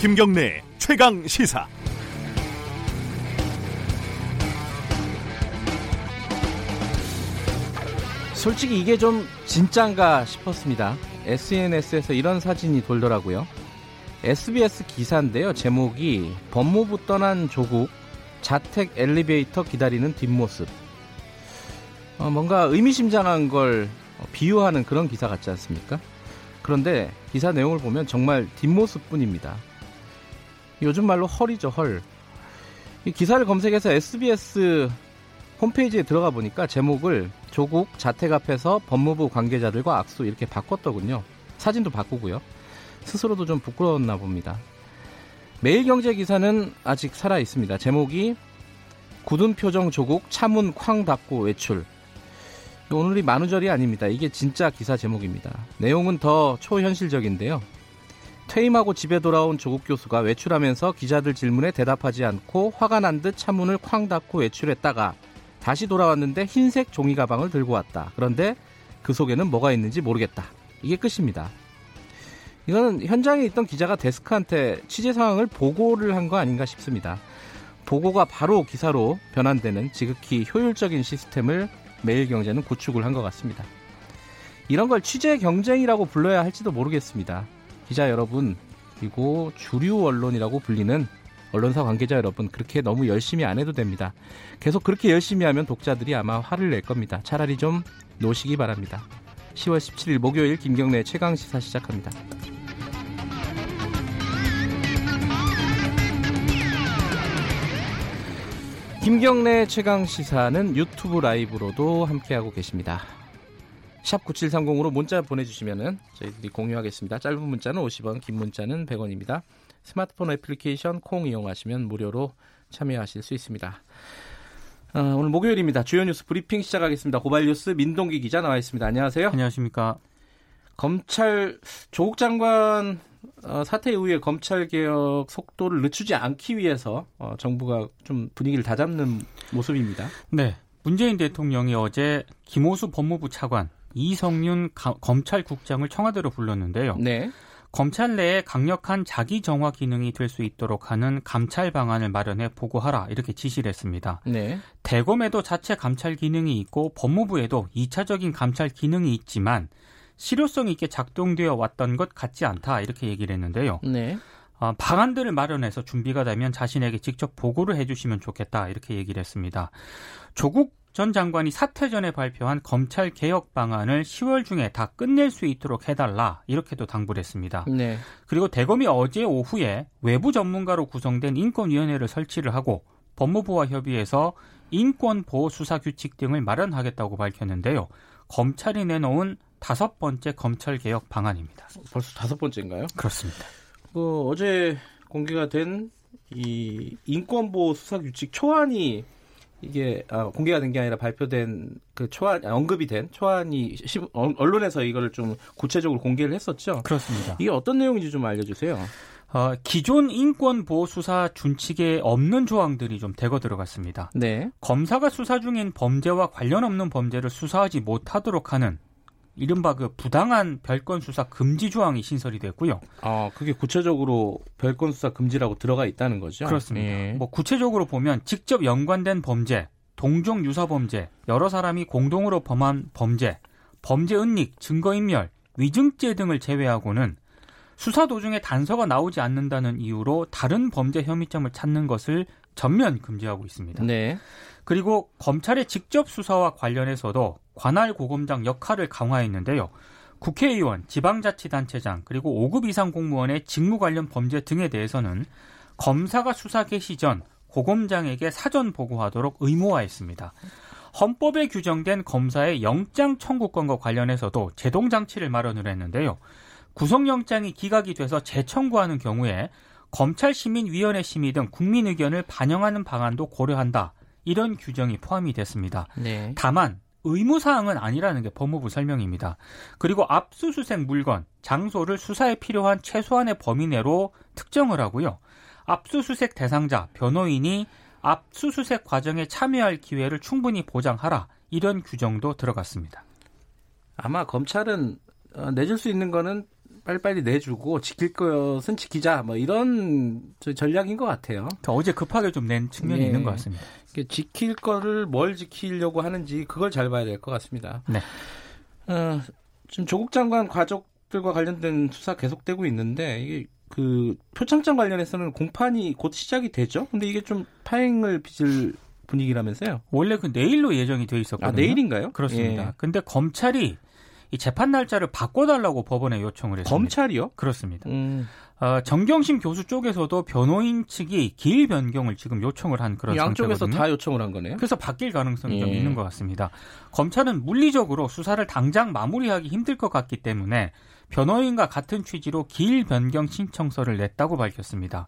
김경래 최강 시사. 솔직히 이게 좀 진짠가 싶었습니다. SNS에서 이런 사진이 돌더라고요. SBS 기사인데요. 제목이 법무부 떠난 조국 자택 엘리베이터 기다리는 뒷모습. 어, 뭔가 의미심장한 걸 비유하는 그런 기사 같지 않습니까? 그런데 기사 내용을 보면 정말 뒷모습뿐입니다. 요즘 말로 헐이죠, 헐. 이 기사를 검색해서 SBS 홈페이지에 들어가 보니까 제목을 조국 자택 앞에서 법무부 관계자들과 악수 이렇게 바꿨더군요. 사진도 바꾸고요. 스스로도 좀 부끄러웠나 봅니다. 매일경제 기사는 아직 살아 있습니다. 제목이 굳은 표정 조국 차문 쾅 닫고 외출. 오늘이 만우절이 아닙니다. 이게 진짜 기사 제목입니다. 내용은 더 초현실적인데요. 퇴임하고 집에 돌아온 조국 교수가 외출하면서 기자들 질문에 대답하지 않고 화가 난 듯 차문을 쾅 닫고 외출했다가 다시 돌아왔는데 흰색 종이 가방을 들고 왔다. 그런데 그 속에는 뭐가 있는지 모르겠다. 이게 끝입니다. 이거는 현장에 있던 기자가 데스크한테 취재 상황을 보고를 한 거 아닌가 싶습니다. 보고가 바로 기사로 변환되는 지극히 효율적인 시스템을 매일경제는 구축을 한 것 같습니다. 이런 걸 취재 경쟁이라고 불러야 할지도 모르겠습니다. 기자 여러분, 그리고 주류 언론이라고 불리는 언론사 관계자 여러분, 그렇게 너무 열심히 안 해도 됩니다. 계속 그렇게 열심히 하면 독자들이 아마 화를 낼 겁니다. 차라리 좀 노시기 바랍니다. 10월 17일 목요일 김경래 최강 시사 시작합니다. 김경래 최강 시사는 유튜브 라이브로도 함께하고 계십니다. 샵 9730으로 문자 보내주시면 저희들이 공유하겠습니다. 짧은 문자는 50원, 긴 문자는 100원입니다. 스마트폰 애플리케이션 콩 이용하시면 무료로 참여하실 수 있습니다. 어, 오늘 목요일입니다. 주요 뉴스 브리핑 시작하겠습니다. 고발 뉴스 민동기 기자 나와 있습니다. 안녕하세요. 안녕하십니까. 검찰 조국 장관 어, 사태 이후에 검찰 개혁 속도를 늦추지 않기 위해서 어, 정부가 좀 분위기를 다잡는 모습입니다. 네. 문재인 대통령이 어제 김호수 법무부 차관, 이성윤 가, 검찰국장을 청와대로 불렀는데요. 네. 검찰 내에 강력한 자기 정화 기능이 될 수 있도록 하는 감찰 방안을 마련해 보고하라 이렇게 지시를 했습니다. 네. 대검에도 자체 감찰 기능이 있고 법무부에도 2차적인 감찰 기능이 있지만 실효성 있게 작동되어 왔던 것 같지 않다 이렇게 얘기를 했는데요. 네. 어, 방안들을 마련해서 준비가 되면 자신에게 직접 보고를 해주시면 좋겠다 이렇게 얘기를 했습니다. 조국 전 장관이 사퇴 전에 발표한 검찰 개혁 방안을 10월 중에 다 끝낼 수 있도록 해달라 이렇게도 당부를 했습니다. 네. 그리고 대검이 어제 오후에 외부 전문가로 구성된 인권위원회를 설치를 하고 법무부와 협의해서 인권 보호 수사 규칙 등을 마련하겠다고 밝혔는데요. 검찰이 내놓은 다섯 번째 검찰 개혁 방안입니다. 벌써 다섯 번째인가요? 그렇습니다. 그 어제 공개가 된 이 인권보호 수사 규칙 초안이 이게 아, 공개가 된 게 아니라 발표된 그 초안 언급이 된 초안이 시, 언론에서 이거를 좀 구체적으로 공개를 했었죠. 그렇습니다. 이게 어떤 내용인지 좀 알려주세요. 어, 기존 인권 보호 수사 준칙에 없는 조항들이 좀 대거 들어갔습니다. 네. 검사가 수사 중인 범죄와 관련 없는 범죄를 수사하지 못하도록 하는 이른바 그 부당한 별건 수사 금지 조항이 신설이 됐고요. 아, 그게 구체적으로 별건 수사 금지라고 들어가 있다는 거죠? 그렇습니다. 예. 뭐 구체적으로 보면 직접 연관된 범죄, 동종 유사 범죄, 여러 사람이 공동으로 범한 범죄, 범죄 은닉, 증거 인멸, 위증죄 등을 제외하고는 수사 도중에 단서가 나오지 않는다는 이유로 다른 범죄 혐의점을 찾는 것을 전면 금지하고 있습니다. 네. 그리고 검찰의 직접 수사와 관련해서도 관할 고검장 역할을 강화했는데요. 국회의원, 지방자치단체장, 그리고 5급 이상 공무원의 직무 관련 범죄 등에 대해서는 검사가 수사 개시 전 고검장에게 사전 보고하도록 의무화했습니다. 헌법에 규정된 검사의 영장 청구권과 관련해서도 제동 장치를 마련을 했는데요. 구속영장이 기각이 돼서 재청구하는 경우에 검찰시민위원회 심의 등 국민 의견을 반영하는 방안도 고려한다. 이런 규정이 포함이 됐습니다. 네. 다만 의무사항은 아니라는 게 법무부 설명입니다. 그리고 압수수색 물건, 장소를 수사에 필요한 최소한의 범위 내로 특정을 하고요. 압수수색 대상자, 변호인이 압수수색 과정에 참여할 기회를 충분히 보장하라. 이런 규정도 들어갔습니다. 아마 검찰은 어, 내줄 수 있는 거는 빨리빨리 내주고 지킬 것은 지키자 뭐 이런 전략인 것 같아요. 그러니까 어제 급하게 좀 낸 측면이 네. 있는 것 같습니다. 지킬 거를 뭘 지키려고 하는지 그걸 잘 봐야 될 것 같습니다. 네. 어, 지금 조국 장관 가족들과 관련된 수사 계속되고 있는데 이게 그 표창장 관련해서는 공판이 곧 시작이 되죠. 근데 이게 좀 파행을 빚을 분위기라면서요? 원래 그 내일로 예정이 돼 있었거든요. 아, 내일인가요? 그렇습니다. 예. 근데 검찰이 이 재판 날짜를 바꿔달라고 법원에 요청을 했습니다. 검찰이요? 그렇습니다. 음. 어, 정경심 교수 쪽에서도 변호인 측이 길 변경을 지금 요청을 한 그런 양쪽에서 상태거든요. 다 요청을 한 거네요. 그래서 바뀔 가능성이 예. 좀 있는 것 같습니다. 검찰은 물리적으로 수사를 당장 마무리하기 힘들 것 같기 때문에 변호인과 같은 취지로 길 변경 신청서를 냈다고 밝혔습니다.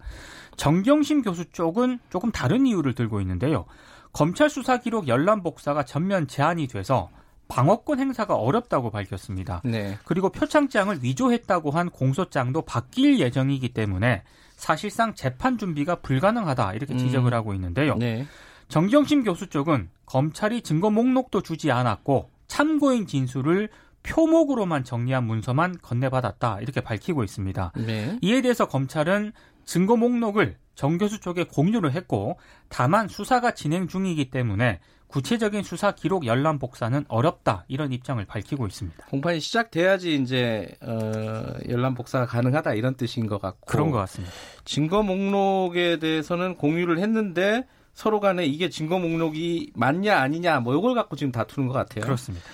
정경심 교수 쪽은 조금 다른 이유를 들고 있는데요. 검찰 수사 기록 열람 복사가 전면 제한이 돼서 방어권 행사가 어렵다고 밝혔습니다. 네. 그리고 표창장을 위조했다고 한 공소장도 바뀔 예정이기 때문에 사실상 재판 준비가 불가능하다 이렇게 지적을 음. 하고 있는데요. 네. 정경심 교수 쪽은 검찰이 증거 목록도 주지 않았고 참고인 진술을 표목으로만 정리한 문서만 건네받았다 이렇게 밝히고 있습니다. 네. 이에 대해서 검찰은 증거 목록을 정 교수 쪽에 공유를 했고 다만 수사가 진행 중이기 때문에 구체적인 수사 기록 열람 복사는 어렵다 이런 입장을 밝히고 있습니다. 공판이 시작돼야지 이제 어, 열람 복사가 가능하다 이런 뜻인 것 같고 그런 것 같습니다. 증거 목록에 대해서는 공유를 했는데 서로 간에 이게 증거 목록이 맞냐 아니냐 뭐 이걸 갖고 지금 다투는 것 같아요. 그렇습니다.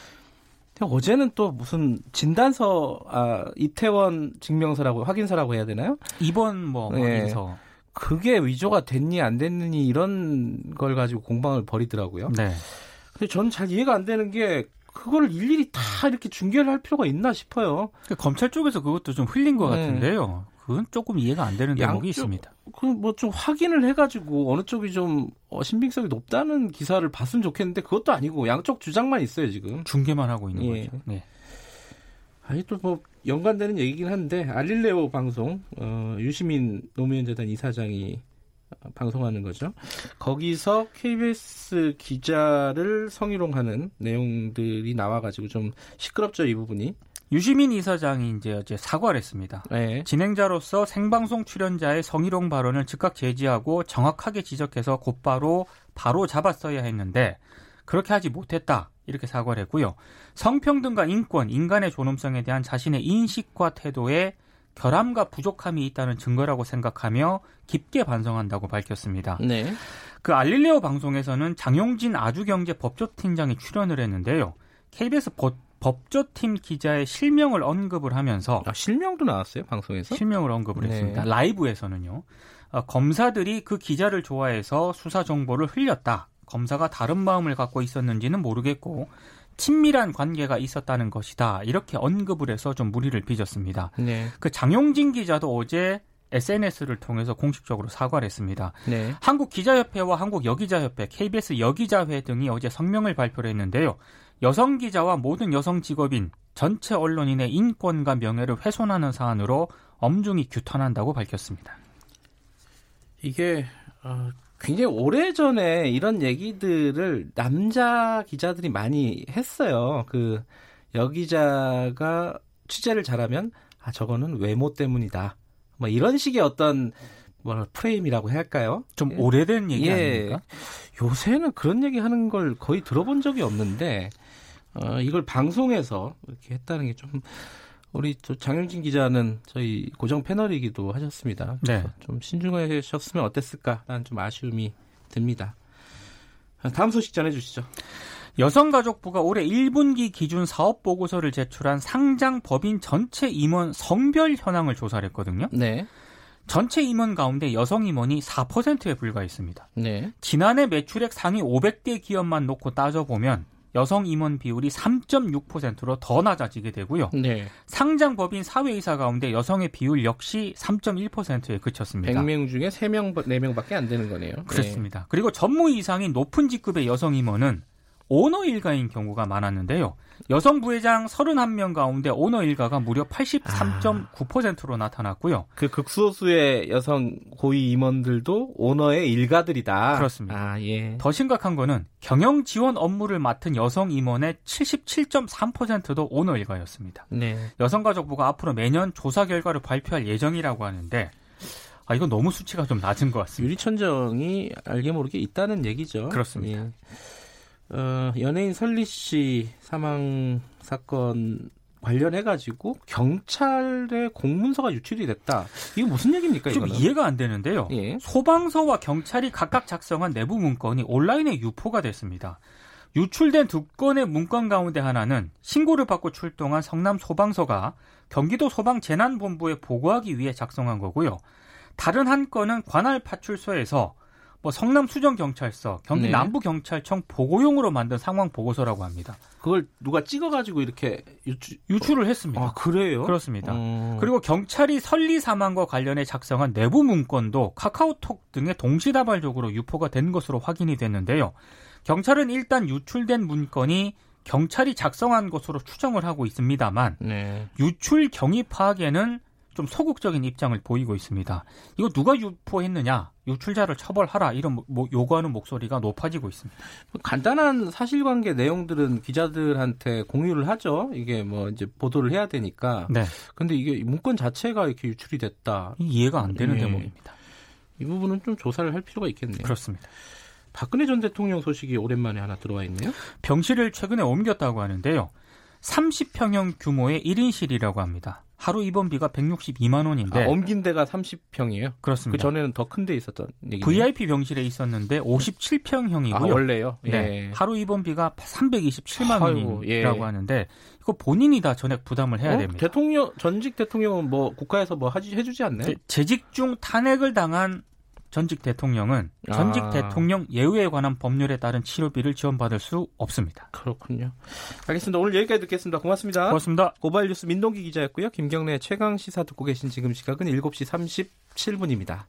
어제는 또 무슨 진단서 아 이태원 증명서라고 확인서라고 해야 되나요? 이번 뭐 네. 확인서 그게 위조가 됐니 안 됐느니 이런 걸 가지고 공방을 벌이더라고요. 네. 근데 저는 잘 이해가 안 되는 게 그걸 일일이 다 이렇게 중계를 할 필요가 있나 싶어요. 그러니까 검찰 쪽에서 그것도 좀 흘린 것 네. 같은데요. 그건 조금 이해가 안 되는 대목이 있습니다. 그 뭐 좀 확인을 해가지고 어느 쪽이 좀 어, 신빙성이 높다는 기사를 봤으면 좋겠는데 그것도 아니고 양쪽 주장만 있어요 지금. 중계만 하고 있는 예. 거죠. 네. 아니 또 뭐 연관되는 얘기긴 한데 알릴레오 방송 어, 유시민 노무현 재단 이사장이 어, 방송하는 거죠. 거기서 KBS 기자를 성희롱하는 내용들이 나와가지고 좀 시끄럽죠 이 부분이. 유시민 이사장이 이제 어제 사과를 했습니다. 네. 진행자로서 생방송 출연자의 성희롱 발언을 즉각 제지하고 정확하게 지적해서 곧바로 바로 잡았어야 했는데 그렇게 하지 못했다. 이렇게 사과를 했고요. 성평등과 인권, 인간의 존엄성에 대한 자신의 인식과 태도에 결함과 부족함이 있다는 증거라고 생각하며 깊게 반성한다고 밝혔습니다. 네. 그 알릴레오 방송에서는 장용진 아주경제 법조팀장이 출연을 했는데요. KBS 법, 법조팀 기자의 실명을 언급을 하면서 아, 실명도 나왔어요 방송에서? 실명을 언급을 네. 했습니다. 라이브에서는요. 어, 검사들이 그 기자를 좋아해서 수사 정보를 흘렸다. 검사가 다른 마음을 갖고 있었는지는 모르겠고 친밀한 관계가 있었다는 것이다. 이렇게 언급을 해서 좀 무리를 빚었습니다. 네. 그 장용진 기자도 어제 SNS를 통해서 공식적으로 사과를 했습니다. 네. 한국 기자협회와 한국 여기자협회, KBS 여기자회 등이 어제 성명을 발표를 했는데요. 여성 기자와 모든 여성 직업인 전체 언론인의 인권과 명예를 훼손하는 사안으로 엄중히 규탄한다고 밝혔습니다. 이게 어, 굉장히 오래 전에 이런 얘기들을 남자 기자들이 많이 했어요. 그 여기자가 취재를 잘하면 아 저거는 외모 때문이다. 뭐 이런 식의 어떤 뭐 프레임이라고 해야 할까요? 좀 예. 오래된 얘기 예. 아닙니까? 요새는 그런 얘기 하는 걸 거의 들어본 적이 없는데 어, 이걸 방송에서 이렇게 했다는 게 좀 우리 또 장영진 기자는 저희 고정 패널이기도 하셨습니다. 네. 좀 신중하셨으면 어땠을까라는 좀 아쉬움이 듭니다. 다음 소식 전해주시죠. 여성가족부가 올해 1분기 기준 사업 보고서를 제출한 상장 법인 전체 임원 성별 현황을 조사를 했거든요. 네. 전체 임원 가운데 여성 임원이 4%에 불과했습니다. 네. 지난해 매출액 상위 500대 기업만 놓고 따져보면 여성 임원 비율이 3.6%로 더 낮아지게 되고요. 네. 상장 법인 사회이사 가운데 여성의 비율 역시 3.1%에 그쳤습니다. 100명 중에 3명, 4명밖에 안 되는 거네요. 그렇습니다. 네. 그리고 전무 이상인 높은 직급의 여성 임원은 오너 일가인 경우가 많았는데요. 여성 부회장 31명 가운데 오너 일가가 무려 83.9%로 나타났고요. 그 극소수의 여성 고위 임원들도 오너의 일가들이다. 그렇습니다. 아, 예. 더 심각한 거는 경영 지원 업무를 맡은 여성 임원의 77.3%도 오너 일가였습니다. 네. 여성가족부가 앞으로 매년 조사 결과를 발표할 예정이라고 하는데 아, 이건 너무 수치가 좀 낮은 것 같습니다. 유리천정이 알게 모르게 있다는 얘기죠. 그렇습니다. 예. 어, 연예인 설리 씨 사망 사건 관련해 가지고 경찰의 공문서가 유출이 됐다. 이게 무슨 얘기입니까? 좀 이거는? 이해가 안 되는데요. 예. 소방서와 경찰이 각각 작성한 내부 문건이 온라인에 유포가 됐습니다. 유출된 두 건의 문건 가운데 하나는 신고를 받고 출동한 성남 소방서가 경기도 소방재난본부에 보고하기 위해 작성한 거고요. 다른 한 건은 관할 파출소에서 뭐 성남 수정 경찰서, 경기 네. 남부 경찰청 보고용으로 만든 상황 보고서라고 합니다. 그걸 누가 찍어 가지고 이렇게 유출 유출을 했습니다. 아, 그래요? 그렇습니다. 어. 그리고 경찰이 설리 사망과 관련해 작성한 내부 문건도 카카오톡 등에 동시다발적으로 유포가 된 것으로 확인이 됐는데요. 경찰은 일단 유출된 문건이 경찰이 작성한 것으로 추정을 하고 있습니다만 네. 유출 경위 파악에는 좀 소극적인 입장을 보이고 있습니다. 이거 누가 유포했느냐? 유출자를 처벌하라 이런 뭐- 뭐 요구하는 목소리가 높아지고 있습니다. 간단한 사실관계 내용들은 기자들한테 공유를 하죠. 이게 뭐 이제 보도를 해야 되니까. 네, 근데 이게 문건 자체가 이렇게 유출이 됐다. 이 이해가 안 되는 네. 대목입니다. 이 부분은 좀 조사를 할 필요가 있겠네요. 그렇습니다. 박근혜 전 대통령 소식이 오랜만에 하나 들어와 있네요. 병실을 최근에 옮겼다고 하는데요. 30평형 규모의 1인실이라고 합니다. 하루 입원비가 162만 원인데 아, 옮긴 데가 30평이에요. 그 그렇습니다. 전에는 더 큰 데 있었던 얘기네요. VIP 병실에 있었는데 아, 57평형이고요. 원래요? 예. 네, 하루 입원비가 327만 아이고, 원이라고 예. 하는데 이거 본인이 다 전액 부담을 해야 어? 됩니다. 대통령 전직 대통령은 뭐 국가에서 뭐 하지 해주지 않나요? 재- 재직 중 탄핵을 당한 전직 대통령은 전직 아. 대통령 예우에 관한 법률에 따른 치료비를 지원받을 수 없습니다. 그렇군요. 알겠습니다. 오늘 여기까지 듣겠습니다. 고맙습니다. 고맙습니다. 고발 뉴스 민동기 기자였고요. 김경래 최강 시사 듣고 계신 지금 시각은 7시 37분입니다.